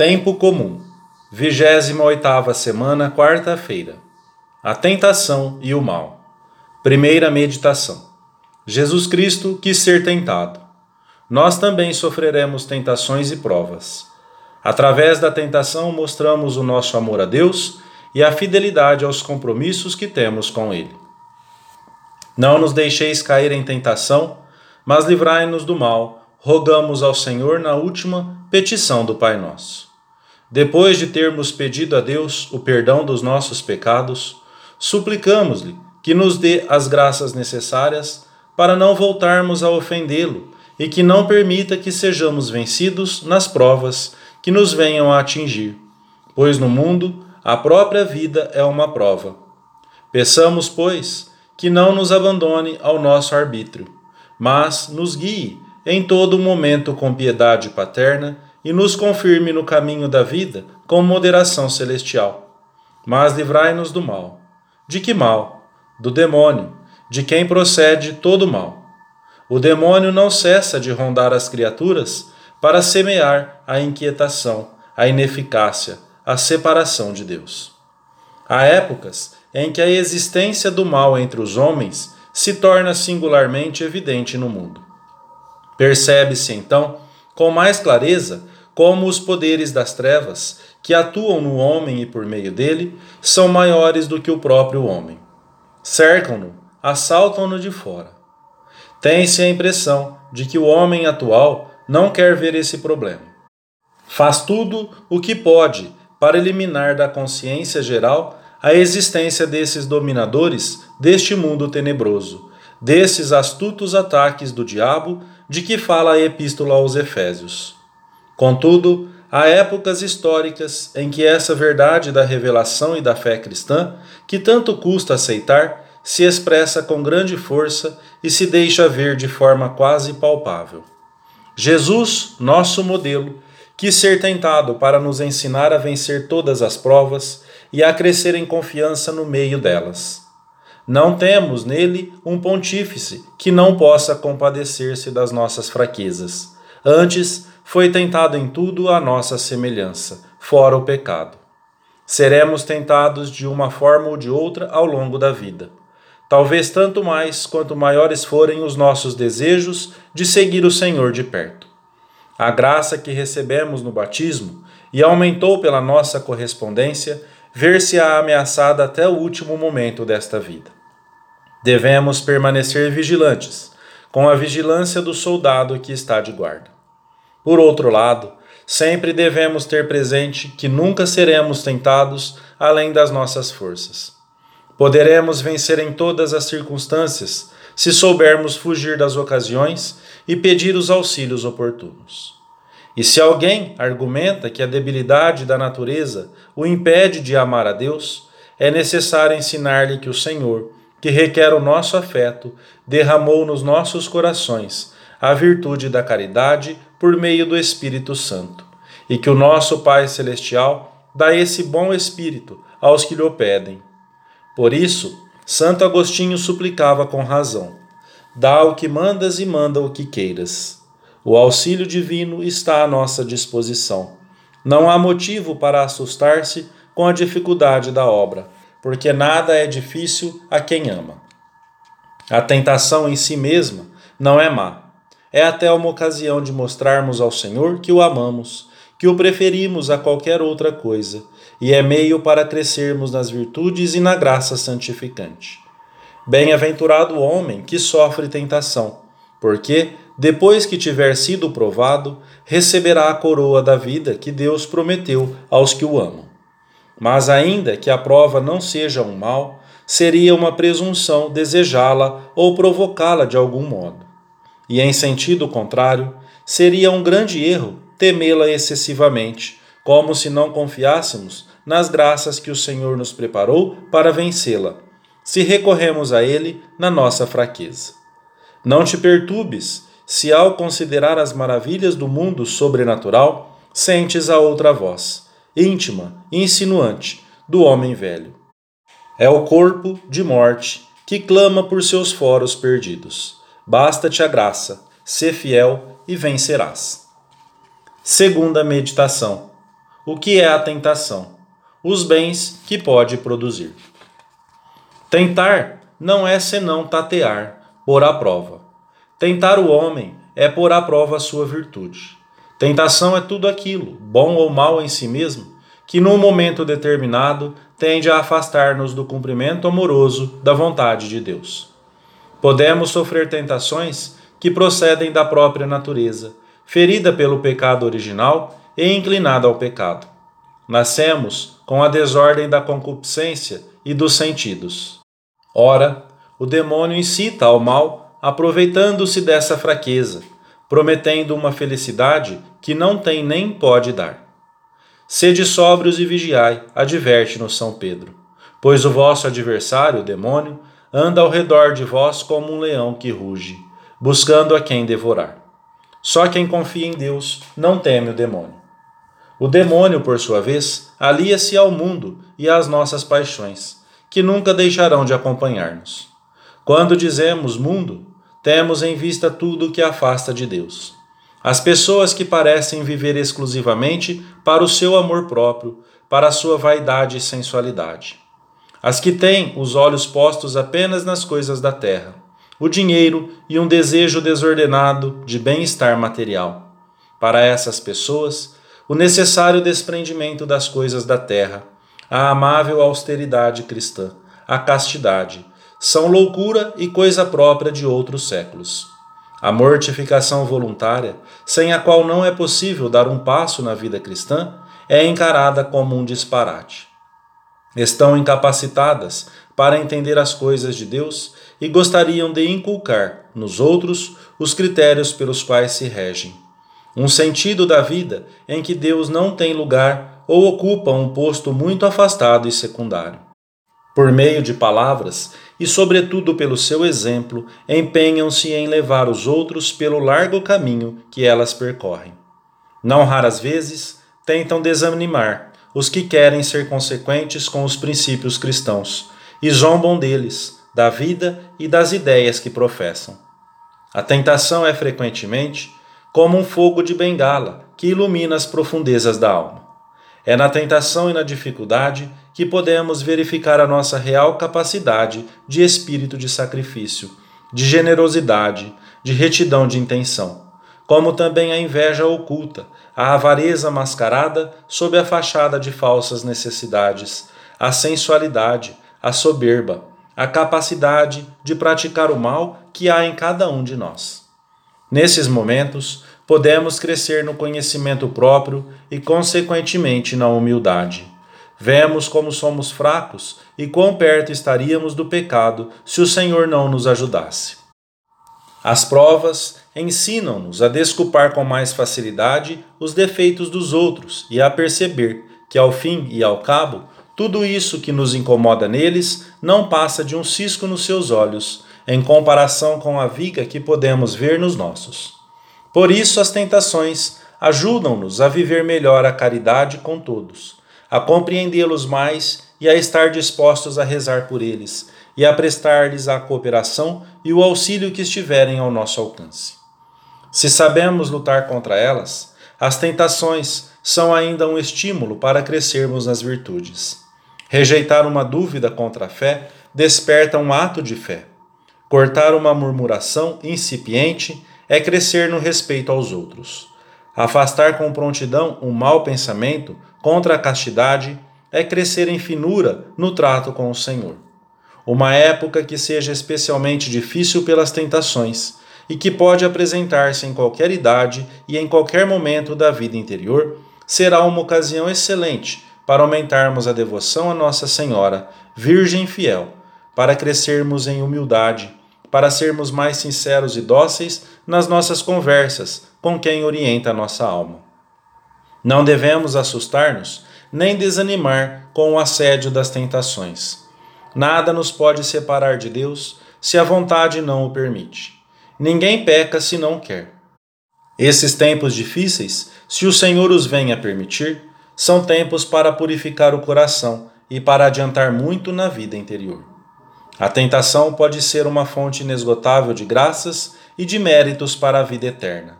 Tempo comum. 28ª semana, quarta-feira. A tentação e o mal. Primeira meditação. Jesus Cristo quis ser tentado. Nós também sofreremos tentações e provas. Através da tentação mostramos o nosso amor a Deus e a fidelidade aos compromissos que temos com ele. Não nos deixeis cair em tentação, mas livrai-nos do mal. Rogamos ao Senhor na última petição do Pai Nosso. Depois de termos pedido a Deus o perdão dos nossos pecados, suplicamos-lhe que nos dê as graças necessárias para não voltarmos a ofendê-lo e que não permita que sejamos vencidos nas provas que nos venham a atingir, pois no mundo a própria vida é uma prova. Peçamos, pois, que não nos abandone ao nosso arbítrio, mas nos guie em todo momento com piedade paterna e nos confirme no caminho da vida com moderação celestial. Mas livrai-nos do mal. De que mal? Do demônio, de quem procede todo mal. O demônio não cessa de rondar as criaturas para semear a inquietação, a ineficácia, a separação de Deus. Há épocas em que a existência do mal entre os homens se torna singularmente evidente no mundo. Percebe-se então com mais clareza como os poderes das trevas, que atuam no homem e por meio dele, são maiores do que o próprio homem. Cercam-no, assaltam-no de fora. Tem-se a impressão de que o homem atual não quer ver esse problema. Faz tudo o que pode para eliminar da consciência geral a existência desses dominadores deste mundo tenebroso, desses astutos ataques do diabo de que fala a Epístola aos Efésios. Contudo, há épocas históricas em que essa verdade da revelação e da fé cristã, que tanto custa aceitar, se expressa com grande força e se deixa ver de forma quase palpável. Jesus, nosso modelo, quis ser tentado para nos ensinar a vencer todas as provas e a crescer em confiança no meio delas. Não temos nele um pontífice que não possa compadecer-se das nossas fraquezas. Antes, foi tentado em tudo a nossa semelhança, fora o pecado. Seremos tentados de uma forma ou de outra ao longo da vida. Talvez tanto mais quanto maiores forem os nossos desejos de seguir o Senhor de perto. A graça que recebemos no batismo e aumentou pela nossa correspondência, ver-se-á ameaçada até o último momento desta vida. Devemos permanecer vigilantes, com a vigilância do soldado que está de guarda. Por outro lado, sempre devemos ter presente que nunca seremos tentados além das nossas forças. Poderemos vencer em todas as circunstâncias se soubermos fugir das ocasiões e pedir os auxílios oportunos. E se alguém argumenta que a debilidade da natureza o impede de amar a Deus, é necessário ensinar-lhe que o Senhor, que requer o nosso afeto, derramou nos nossos corações a virtude da caridade por meio do Espírito Santo, e que o nosso Pai Celestial dá esse bom Espírito aos que lhe o pedem. Por isso, Santo Agostinho suplicava com razão: Dá o que mandas e manda o que queiras. O auxílio divino está à nossa disposição. Não há motivo para assustar-se com a dificuldade da obra, porque nada é difícil a quem ama. A tentação em si mesma não é má é até uma ocasião de mostrarmos ao Senhor que o amamos, que o preferimos a qualquer outra coisa, e é meio para crescermos nas virtudes e na graça santificante. Bem-aventurado o homem que sofre tentação, porque, depois que tiver sido provado, receberá a coroa da vida que Deus prometeu aos que o amam. Mas, ainda que a prova não seja um mal, seria uma presunção desejá-la ou provocá-la de algum modo e em sentido contrário, seria um grande erro temê-la excessivamente, como se não confiássemos nas graças que o Senhor nos preparou para vencê-la, se recorremos a Ele na nossa fraqueza. Não te perturbes se, ao considerar as maravilhas do mundo sobrenatural, sentes a outra voz, íntima e insinuante, do homem velho. É o corpo de morte que clama por seus foros perdidos. Basta-te a graça, sê fiel e vencerás. Segunda meditação. O que é a tentação? Os bens que pode produzir. Tentar não é senão tatear, pôr à prova. Tentar o homem é pôr à prova a sua virtude. Tentação é tudo aquilo, bom ou mal em si mesmo, que num momento determinado tende a afastar-nos do cumprimento amoroso da vontade de Deus. Podemos sofrer tentações que procedem da própria natureza, ferida pelo pecado original e inclinada ao pecado. Nascemos com a desordem da concupiscência e dos sentidos. Ora, o demônio incita ao mal, aproveitando-se dessa fraqueza, prometendo uma felicidade que não tem nem pode dar. Sede sóbrios e vigiai, adverte-nos São Pedro, pois o vosso adversário, o demônio, anda ao redor de vós como um leão que ruge, buscando a quem devorar. Só quem confia em Deus não teme o demônio. O demônio, por sua vez, alia-se ao mundo e às nossas paixões, que nunca deixarão de acompanhar-nos. Quando dizemos mundo, temos em vista tudo o que afasta de Deus. As pessoas que parecem viver exclusivamente para o seu amor próprio, para a sua vaidade e sensualidade. As que têm os olhos postos apenas nas coisas da terra, o dinheiro e um desejo desordenado de bem-estar material. Para essas pessoas, o necessário desprendimento das coisas da terra, a amável austeridade cristã, a castidade, são loucura e coisa própria de outros séculos. A mortificação voluntária, sem a qual não é possível dar um passo na vida cristã, é encarada como um disparate estão incapacitadas para entender as coisas de Deus e gostariam de inculcar nos outros os critérios pelos quais se regem. Um sentido da vida em que Deus não tem lugar ou ocupa um posto muito afastado e secundário. Por meio de palavras e, sobretudo, pelo seu exemplo, empenham-se em levar os outros pelo largo caminho que elas percorrem. Não raras vezes tentam desanimar os que querem ser consequentes com os princípios cristãos e zombam deles, da vida e das ideias que professam. A tentação é frequentemente como um fogo de bengala que ilumina as profundezas da alma. É na tentação e na dificuldade que podemos verificar a nossa real capacidade de espírito de sacrifício, de generosidade, de retidão de intenção como também a inveja oculta, a avareza mascarada sob a fachada de falsas necessidades, a sensualidade, a soberba, a capacidade de praticar o mal que há em cada um de nós. Nesses momentos, podemos crescer no conhecimento próprio e, consequentemente, na humildade. Vemos como somos fracos e quão perto estaríamos do pecado se o Senhor não nos ajudasse. As provas ensinam-nos a desculpar com mais facilidade os defeitos dos outros e a perceber que, ao fim e ao cabo, tudo isso que nos incomoda neles não passa de um cisco nos seus olhos, em comparação com a viga que podemos ver nos nossos. Por isso, as tentações ajudam-nos a viver melhor a caridade com todos, a compreendê-los mais e a estar dispostos a rezar por eles e a prestar-lhes a cooperação e o auxílio que estiverem ao nosso alcance. Se sabemos lutar contra elas, as tentações são ainda um estímulo para crescermos nas virtudes. Rejeitar uma dúvida contra a fé desperta um ato de fé. Cortar uma murmuração incipiente é crescer no respeito aos outros. Afastar com prontidão um mau pensamento contra a castidade é crescer em finura no trato com o Senhor uma época que seja especialmente difícil pelas tentações e que pode apresentar-se em qualquer idade e em qualquer momento da vida interior, será uma ocasião excelente para aumentarmos a devoção a Nossa Senhora, Virgem fiel, para crescermos em humildade, para sermos mais sinceros e dóceis nas nossas conversas com quem orienta a nossa alma. Não devemos assustar-nos nem desanimar com o assédio das tentações. Nada nos pode separar de Deus se a vontade não o permite. Ninguém peca se não quer. Esses tempos difíceis, se o Senhor os vem a permitir, são tempos para purificar o coração e para adiantar muito na vida interior. A tentação pode ser uma fonte inesgotável de graças e de méritos para a vida eterna.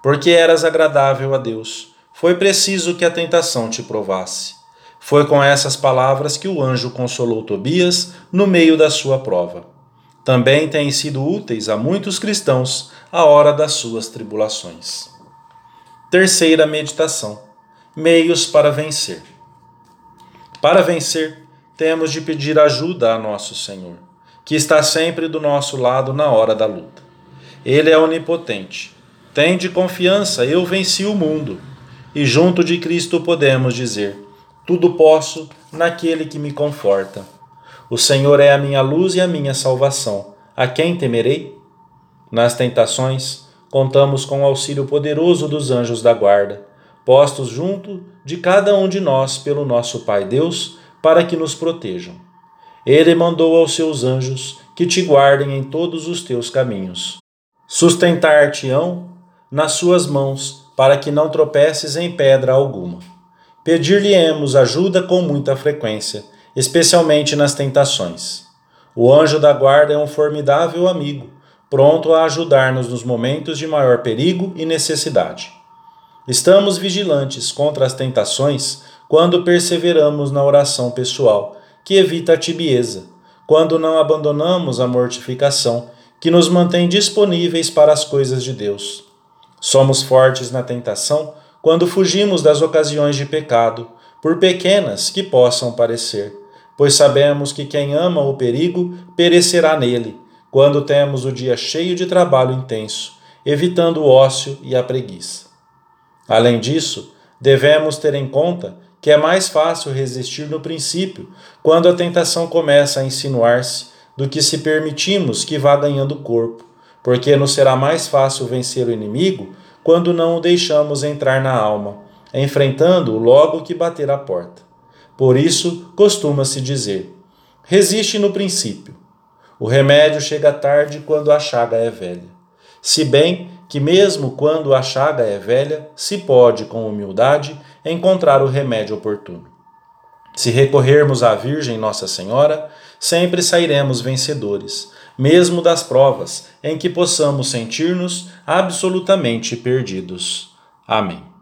Porque eras agradável a Deus, foi preciso que a tentação te provasse. Foi com essas palavras que o anjo consolou Tobias no meio da sua prova. Também têm sido úteis a muitos cristãos a hora das suas tribulações. Terceira meditação: Meios para vencer. Para vencer, temos de pedir ajuda a nosso Senhor, que está sempre do nosso lado na hora da luta. Ele é onipotente. Tende confiança, eu venci o mundo. E junto de Cristo podemos dizer: Tudo posso naquele que me conforta. O Senhor é a minha luz e a minha salvação. A quem temerei? Nas tentações, contamos com o auxílio poderoso dos anjos da guarda, postos junto de cada um de nós pelo nosso Pai Deus para que nos protejam. Ele mandou aos seus anjos que te guardem em todos os teus caminhos. Sustentar-te-ão nas suas mãos, para que não tropeces em pedra alguma. Pedir-lhe-emos ajuda com muita frequência, especialmente nas tentações. O anjo da guarda é um formidável amigo, pronto a ajudar-nos nos momentos de maior perigo e necessidade. Estamos vigilantes contra as tentações quando perseveramos na oração pessoal, que evita a tibieza, quando não abandonamos a mortificação, que nos mantém disponíveis para as coisas de Deus. Somos fortes na tentação quando fugimos das ocasiões de pecado, por pequenas que possam parecer, pois sabemos que quem ama o perigo perecerá nele, quando temos o dia cheio de trabalho intenso, evitando o ócio e a preguiça. Além disso, devemos ter em conta que é mais fácil resistir no princípio, quando a tentação começa a insinuar-se, do que se permitimos que vá ganhando corpo, porque nos será mais fácil vencer o inimigo quando não o deixamos entrar na alma, enfrentando-o logo que bater a porta. Por isso, costuma-se dizer: resiste no princípio. O remédio chega tarde quando a chaga é velha. Se bem que, mesmo quando a chaga é velha, se pode, com humildade, encontrar o remédio oportuno. Se recorrermos à Virgem Nossa Senhora, sempre sairemos vencedores, mesmo das provas em que possamos sentir-nos absolutamente perdidos. Amém.